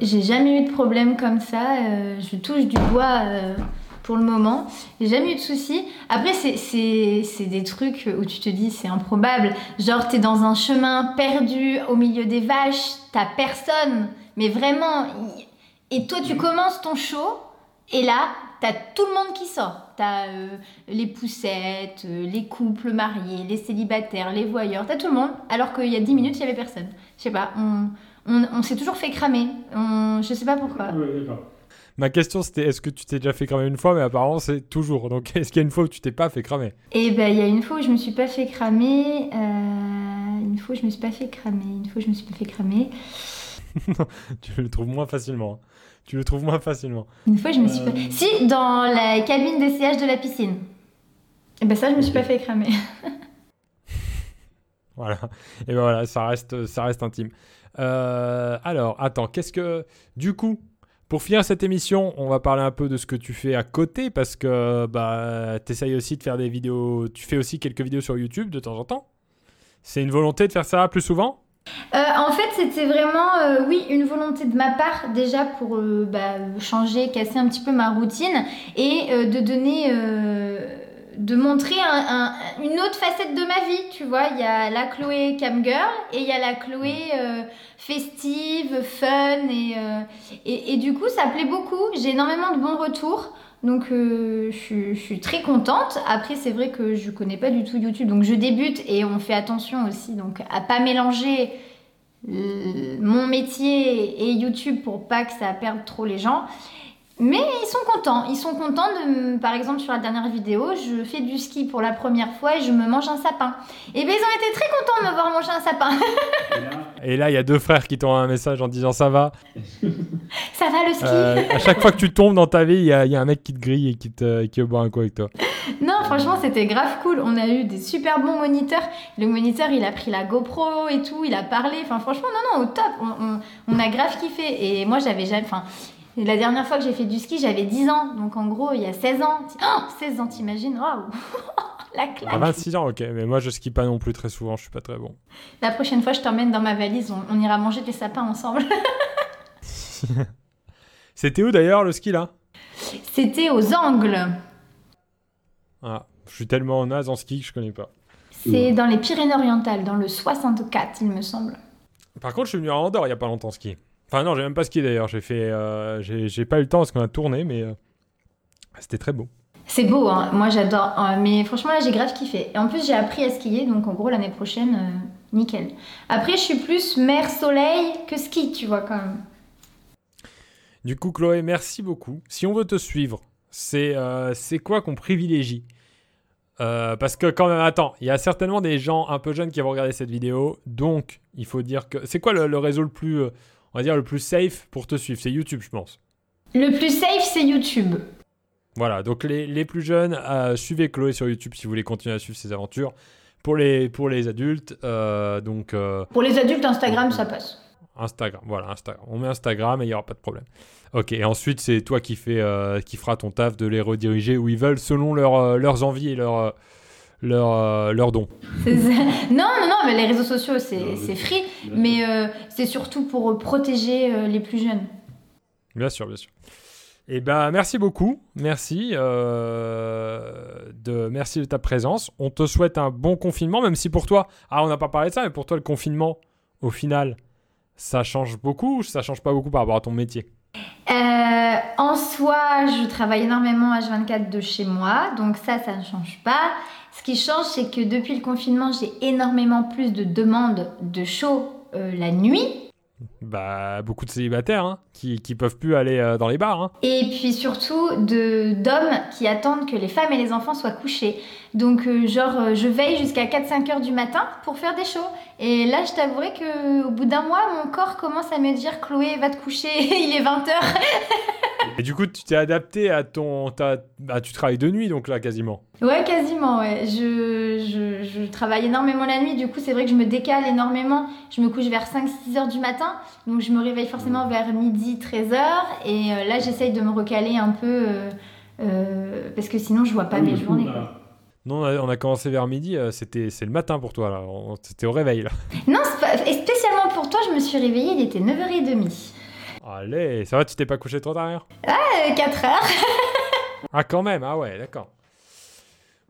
j'ai jamais eu de problème comme ça. euh, je touche du bois euh, pour le moment. J'ai jamais eu de soucis. Après, c'est- des trucs où tu te dis c'est improbable. Genre, t'es dans un chemin perdu au milieu des vaches, t'as personne. Mais vraiment. Et toi, tu commences ton show, et là, t'as tout le monde qui sort. T'as euh, les poussettes, euh, les couples mariés, les célibataires, les voyeurs, t'as tout le monde. Alors qu'il y a 10 minutes, il y avait personne. Je sais pas, on, on, on s'est toujours fait cramer. On, je sais pas pourquoi.
Ouais.
Ma question c'était est-ce que tu t'es déjà fait cramer une fois Mais apparemment c'est toujours. Donc est-ce qu'il y a une fois où tu t'es pas fait cramer?
Et ben, il y a une fois où je me suis pas fait cramer. euh, une fois où je me suis pas fait cramer. Une fois où je me suis pas fait cramer.
Tu le trouves moins facilement. hein. Tu le trouves moins facilement.
Une fois, je me suis
Euh.
pas. Si, dans la cabine d'essayage de la piscine. Et ben, ça, je me suis pas fait cramer.
Voilà. Et ben voilà, ça reste, ça reste intime. Euh, alors, attends, qu'est-ce que. Du coup, pour finir cette émission, on va parler un peu de ce que tu fais à côté parce que bah, tu essayes aussi de faire des vidéos. Tu fais aussi quelques vidéos sur YouTube de temps en temps. C'est une volonté de faire ça plus souvent?
Euh, en fait, c'était vraiment, euh, oui, une volonté de ma part déjà pour euh, bah, changer, casser un petit peu ma routine et de donner, de montrer un- un- une autre facette de ma vie. Tu vois, il y a la Chloé cam girl et il y a la Chloé euh, festive, fun et, euh, et, et du coup, ça plaît beaucoup. J'ai énormément de bons retours. Donc euh, je, suis- je suis très contente. Après c'est vrai que je connais pas du tout YouTube, donc je débute et on fait attention aussi donc à pas mélanger mon métier et YouTube pour pas que ça perde trop les gens. Mais ils sont contents. Ils sont contents de, par exemple, sur la dernière vidéo, je fais du ski pour la première fois et je me mange un sapin. Et bien, ils ont été très contents de me voir manger un sapin.
Et là,
il y a deux frères qui t'ont un message en disant ça va.
Ça va le ski
Euh, à chaque fois que tu tombes dans ta vie, il y, a il y a un mec qui te grille et qui, te, qui veut boire un coup avec toi.
Non, franchement, c'était grave cool. On a eu des super bons moniteurs. Le moniteur, il a pris la GoPro et tout, il a parlé. Enfin, franchement, non, non, au top. On, on- on a grave kiffé. Et moi, j'avais jamais. Enfin, la dernière fois que j'ai fait du ski, j'avais 10 ans. Donc, en gros, il y a 16 ans. Oh, 16 ans, t'imagines? Waouh La claque.
À 26 ans, ok. Mais moi, je skie pas non plus très souvent, je suis pas très bon.
La prochaine fois, je t'emmène dans ma valise. On, on ira manger des sapins ensemble.
C'était où d'ailleurs le ski là?
C'était aux Angles.
ah, Je suis tellement naze en ski que je connais pas.
C'est dans les Pyrénées-Orientales, dans le 64, il me semble.
Par contre, je suis venu à Andorre il y a pas longtemps ski. Enfin, non, j'ai même pas skié d'ailleurs. J'ai fait. euh, j'ai pas eu le temps parce qu'on a tourné, mais euh, c'était très beau.
C'est beau, hein. moi j'adore. Euh, mais franchement, là j'ai grave kiffé. Et en plus, j'ai appris à skier, donc en gros, l'année prochaine, euh, nickel. Après, je suis plus mer soleil que ski, tu vois, quand même.
Du coup, Chloé, merci beaucoup. Si on veut te suivre, c'est c'est quoi qu'on privilégie? Euh, Parce que quand même, attends, il y a certainement des gens un peu jeunes qui vont regarder cette vidéo, donc il faut dire que c'est quoi le, le réseau le plus, on va dire le plus safe pour te suivre C'est YouTube, je pense.
Le plus safe, c'est YouTube.
Voilà, donc les, les plus jeunes, euh, suivez Chloé sur YouTube si vous voulez continuer à suivre ses aventures. Pour les, pour les adultes, euh, donc euh,
Pour les adultes, Instagram, ça passe.
Instagram, voilà, Instagram. On met Instagram et il n'y aura pas de problème. Ok, et ensuite c'est toi qui, fais, qui fera ton taf de les rediriger où ils veulent selon leur, leurs envies et leurs leurs, euh, leurs dons.
C'est ça. Non, non, non, mais les réseaux sociaux, c'est free.
Bien
Mais euh, c'est surtout pour euh, protéger euh, les plus jeunes.
Bien sûr, bien sûr. Et ben merci beaucoup, merci euh, de merci de ta présence. On te souhaite un bon confinement, même si pour toi, ah on n'a pas parlé de ça, mais pour toi le confinement, au final, ça change beaucoup ou ça change pas beaucoup par rapport à ton métier?
Euh, en soi, je travaille énormément H24 de chez moi, donc ça, ça ne change pas. Ce qui change, c'est que depuis le confinement, j'ai énormément plus de demandes de show euh, la nuit.
Bah beaucoup de célibataires hein, qui qui peuvent plus aller euh, dans les bars. hein.
Et puis surtout de d'hommes qui attendent que les femmes et les enfants soient couchés. Donc euh, genre euh, je veille jusqu'à 4-5 heures du matin pour faire des shows. Et là je t'avouerai que au bout d'un mois mon corps commence à me dire Chloé va te coucher, il est 20 heures.
Et du coup, tu t'es adapté à ton ta- bah, tu travailles de nuit donc là quasiment.
Ouais quasiment ouais. Je, je, je travaille énormément la nuit, du coup c'est vrai que je me décale énormément. Je me couche vers 5-6 heures du matin, donc je me réveille forcément vers midi 13 heures. Et euh, là j'essaye de me recaler un peu euh, euh, parce que sinon je vois pas
Ah oui,
mes journées.
Non, on a, on a commencé vers midi, euh, c'était c'est le matin pour toi là, On- c'était au réveil là.
Non, c'est pas- et spécialement pour toi, je me suis réveillée, il était 9h30.
Allez, ça va, tu t'es pas couché trop tard hier?
Euh, 4h.
Ah, quand même, ah ouais, d'accord.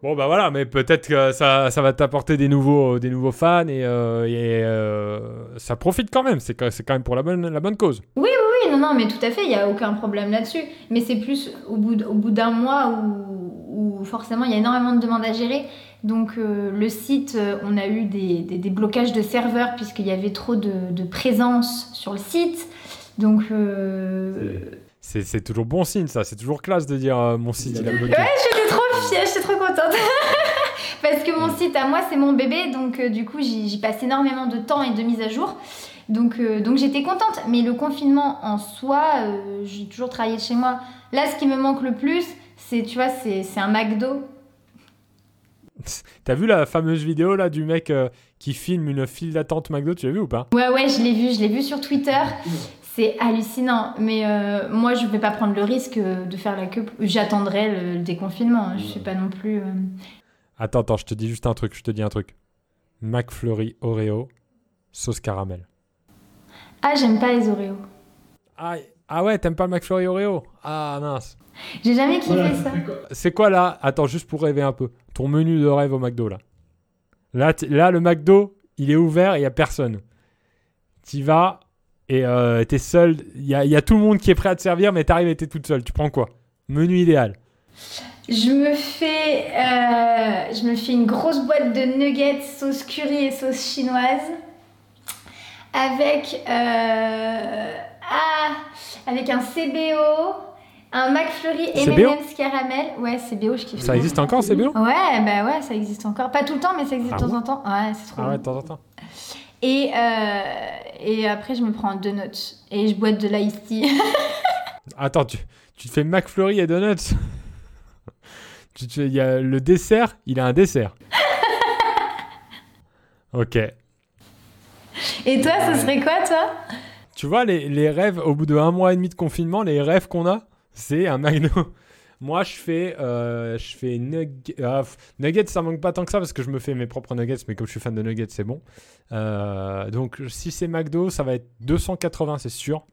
Bon, bah voilà, mais peut-être que ça, ça va t'apporter des nouveaux, des nouveaux fans et, euh, et, euh, ça profite quand même. C'est quand, c'est quand même pour la bonne, la bonne cause.
Oui, non, non, mais tout à fait, il n'y a aucun problème là-dessus. Mais c'est plus au bout, d- au bout d'un mois où, où forcément il y a énormément de demandes à gérer. Donc euh, le site, euh, on a eu des, des- des blocages de serveurs puisqu'il y avait trop de, de présence sur le site. Donc euh,
c'est-
toujours bon signe, ça. C'est toujours classe de dire euh, mon site, il a bloqué.
j'étais trop fière, j'étais trop contente. Parce que mon site à moi, c'est mon bébé, donc du coup, j'y j'y passe énormément de temps et de mise à jour. Donc, euh, donc j'étais contente. Mais le confinement en soi, euh, j'ai toujours travaillé de chez moi. Là, ce qui me manque le plus, c'est, tu vois, c'est c'est un McDo.
T'as vu la fameuse vidéo là du mec euh, qui filme une file d'attente McDo Tu l'as vu ou pas?
Ouais, ouais, je l'ai vu, je l'ai vu sur Twitter. C'est hallucinant. Mais euh, moi, je vais pas prendre le risque euh, de faire la queue. J'attendrai le, le déconfinement. hein. Je suis pas non plus. euh,
Attends, attends, je te dis juste un truc. Je te dis un truc. McFlurry Oreo, sauce caramel.
Ah, j'aime pas les Oreos.
Ah, ah ouais, t'aimes pas le McFlurry Oreo? Ah mince.
J'ai jamais kiffé
Voilà,
ça.
c'est quoi
C'est quoi là? Attends, juste pour rêver un peu. Ton menu de rêve au McDo là. Là, le McDo, il est ouvert et il y a personne. T'y vas et euh, t'es seul. Il y a, y a tout le monde qui est prêt à te servir, mais t'arrives et t'es toute seule. Tu prends quoi? Menu idéal.
Je me fais, euh, je me fais une grosse boîte de nuggets sauce curry et sauce chinoise avec, euh, ah, avec un CBO, Un McFlurry M&M's caramel. Ouais, c'est BO, je kiffe.
Ça existe encore, bien
Ouais, bah ouais, ça existe encore. Pas tout le temps, mais ça existe
Ah
de temps
bon?
en temps. Ouais, c'est trop
Ah ouais, de temps en temps.
Et, euh, et après, je me prends deux nuts. Et je bois de l'ice tea.
Attends, tu, tu te fais McFlurry et donuts? Tu il y a le dessert, il a un dessert. ok.
Et toi, ce serait quoi, toi?
Tu vois, les, les rêves, au bout de un mois et demi de confinement, les rêves qu'on a, c'est un McDo. Moi, je fais, euh, je fais ah, nuggets, ça manque pas tant que ça parce que je me fais mes propres nuggets, mais comme je suis fan de nuggets, c'est bon. Euh, donc, si c'est McDo, ça va être 280, c'est sûr.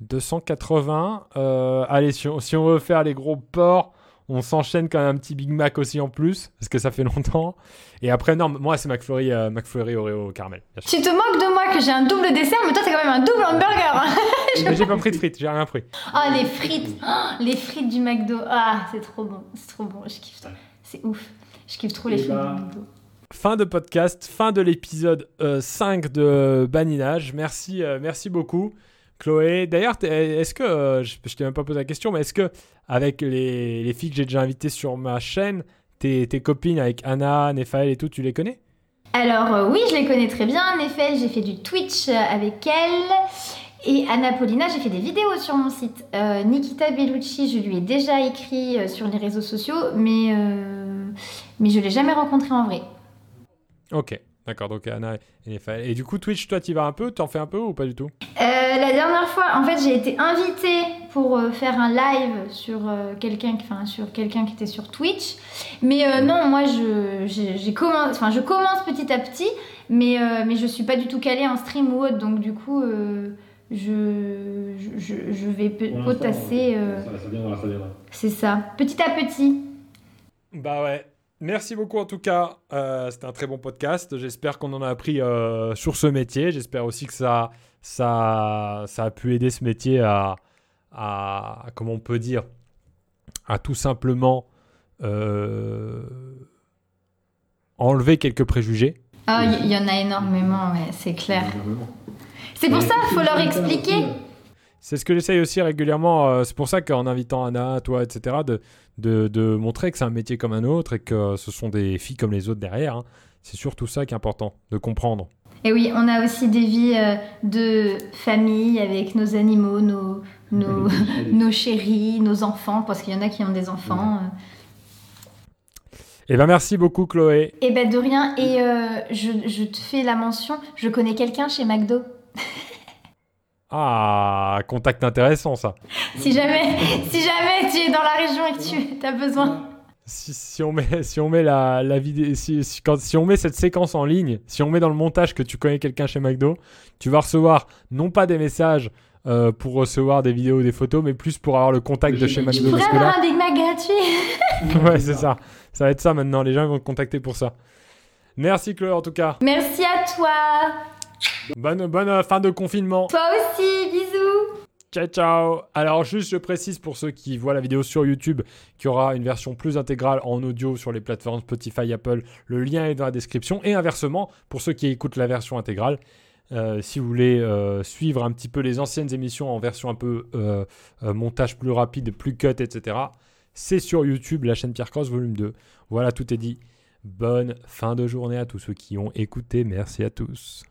280. euh, allez, si on, si on veut faire les gros porcs, on s'enchaîne quand même un petit Big Mac aussi en plus, parce que ça fait longtemps. Et après, non, moi, c'est McFlurry, euh, McFlurry Oreo sûr.
Tu te moques de moi que j'ai un double dessert, mais toi, t'as quand même un double hamburger. hein.
Mais j'ai pas pris de frites, j'ai rien pris.
Oh, les frites. Oh, les frites du McDo. Ah, c'est trop bon. C'est trop bon. Je kiffe trop. C'est ouf. Je kiffe trop les frites
bah,
du McDo.
Fin de podcast, fin de l'épisode euh, 5 de Baninage. Merci, euh, merci beaucoup, Chloé. D'ailleurs, est-ce que, euh, je, je t'ai même pas posé la question, mais est-ce que, avec les, les filles que j'ai déjà invitées sur ma chaîne, tes, tes copines avec Anna, Nephaël et tout, tu les connais?
Alors, euh, oui, je les connais très bien. Neffel, j'ai fait du Twitch euh, avec elle. Et Anna Paulina, j'ai fait des vidéos sur mon site. Euh, Nikita Bellucci, je lui ai déjà écrit euh, sur les réseaux sociaux, mais, mais je l'ai jamais rencontré en vrai.
Ok, d'accord, donc Anna et Nephaël. Et du coup, Twitch, toi, tu vas un peu T'en fais un peu ou pas du tout?
Euh, la dernière fois, en fait, j'ai été invitée pour euh, faire un live sur euh, quelqu'un, sur quelqu'un qui était sur Twitch. Mais euh, non, moi, je, j'ai, j'ai commencé, enfin, je commence petit à petit, mais euh, mais je suis pas du tout calée en stream ou autre, donc du coup, euh, je, je je vais potasser. euh,
Ça, ça viendra, ça viendra.
c'est ça, petit à petit.
Bah ouais. Merci beaucoup en tout cas. Euh, C'était un très bon podcast. J'espère qu'on en a appris euh, sur ce métier. J'espère aussi que ça, ça, ça a pu aider ce métier à, à comment on peut dire, à tout simplement euh, enlever quelques préjugés.
Ah, il y, y en a énormément, ouais, c'est clair. C'est pour ça,
c'est
faut leur expliquer.
C'est ce que j'essaye aussi régulièrement. c'est pour ça qu'en invitant Anna, toi, etc., de, de, de montrer que c'est un métier comme un autre et que ce sont des filles comme les autres derrière. hein. C'est surtout ça qui est important, de comprendre.
Et oui, on a aussi des vies euh, de famille avec nos animaux, nos, nos, nos chéris, nos enfants, parce qu'il y en a qui ont des enfants. euh.
Eh ben merci beaucoup Chloé.
Et ben de rien, et euh, je, je te fais la mention, je connais quelqu'un chez McDo.
Ah, contact intéressant ça.
Si jamais, si jamais tu es dans la région et que tu as besoin.
Si, si on met, si on met la, la vidéo, si, si- quand, si on met cette séquence en ligne, si on met dans le montage que tu connais quelqu'un chez McDo, tu vas recevoir non pas des messages euh, pour recevoir des vidéos ou des photos, mais plus pour avoir le contact de chez
Tu
Tu
McDo.
pourrais avoir
là,
un Big Mac gratuit.
ouais, c'est ça. Ça va être ça maintenant. Les gens vont te contacter pour ça. Merci Chloé en tout cas.
Merci à toi.
Bonne, bonne fin de confinement.
Toi aussi, bisous.
Ciao, ciao. Alors, juste, je précise pour ceux qui voient la vidéo sur YouTube qu'il y aura une version plus intégrale en audio sur les plateformes Spotify, Apple. Le lien est dans la description. Et inversement, pour ceux qui écoutent la version intégrale, euh, si vous voulez euh, suivre un petit peu les anciennes émissions en version un peu euh, montage plus rapide, plus cut, etc., c'est sur YouTube, la chaîne Pierre Cross, volume 2. Voilà, tout est dit. Bonne fin de journée à tous ceux qui ont écouté. Merci à tous.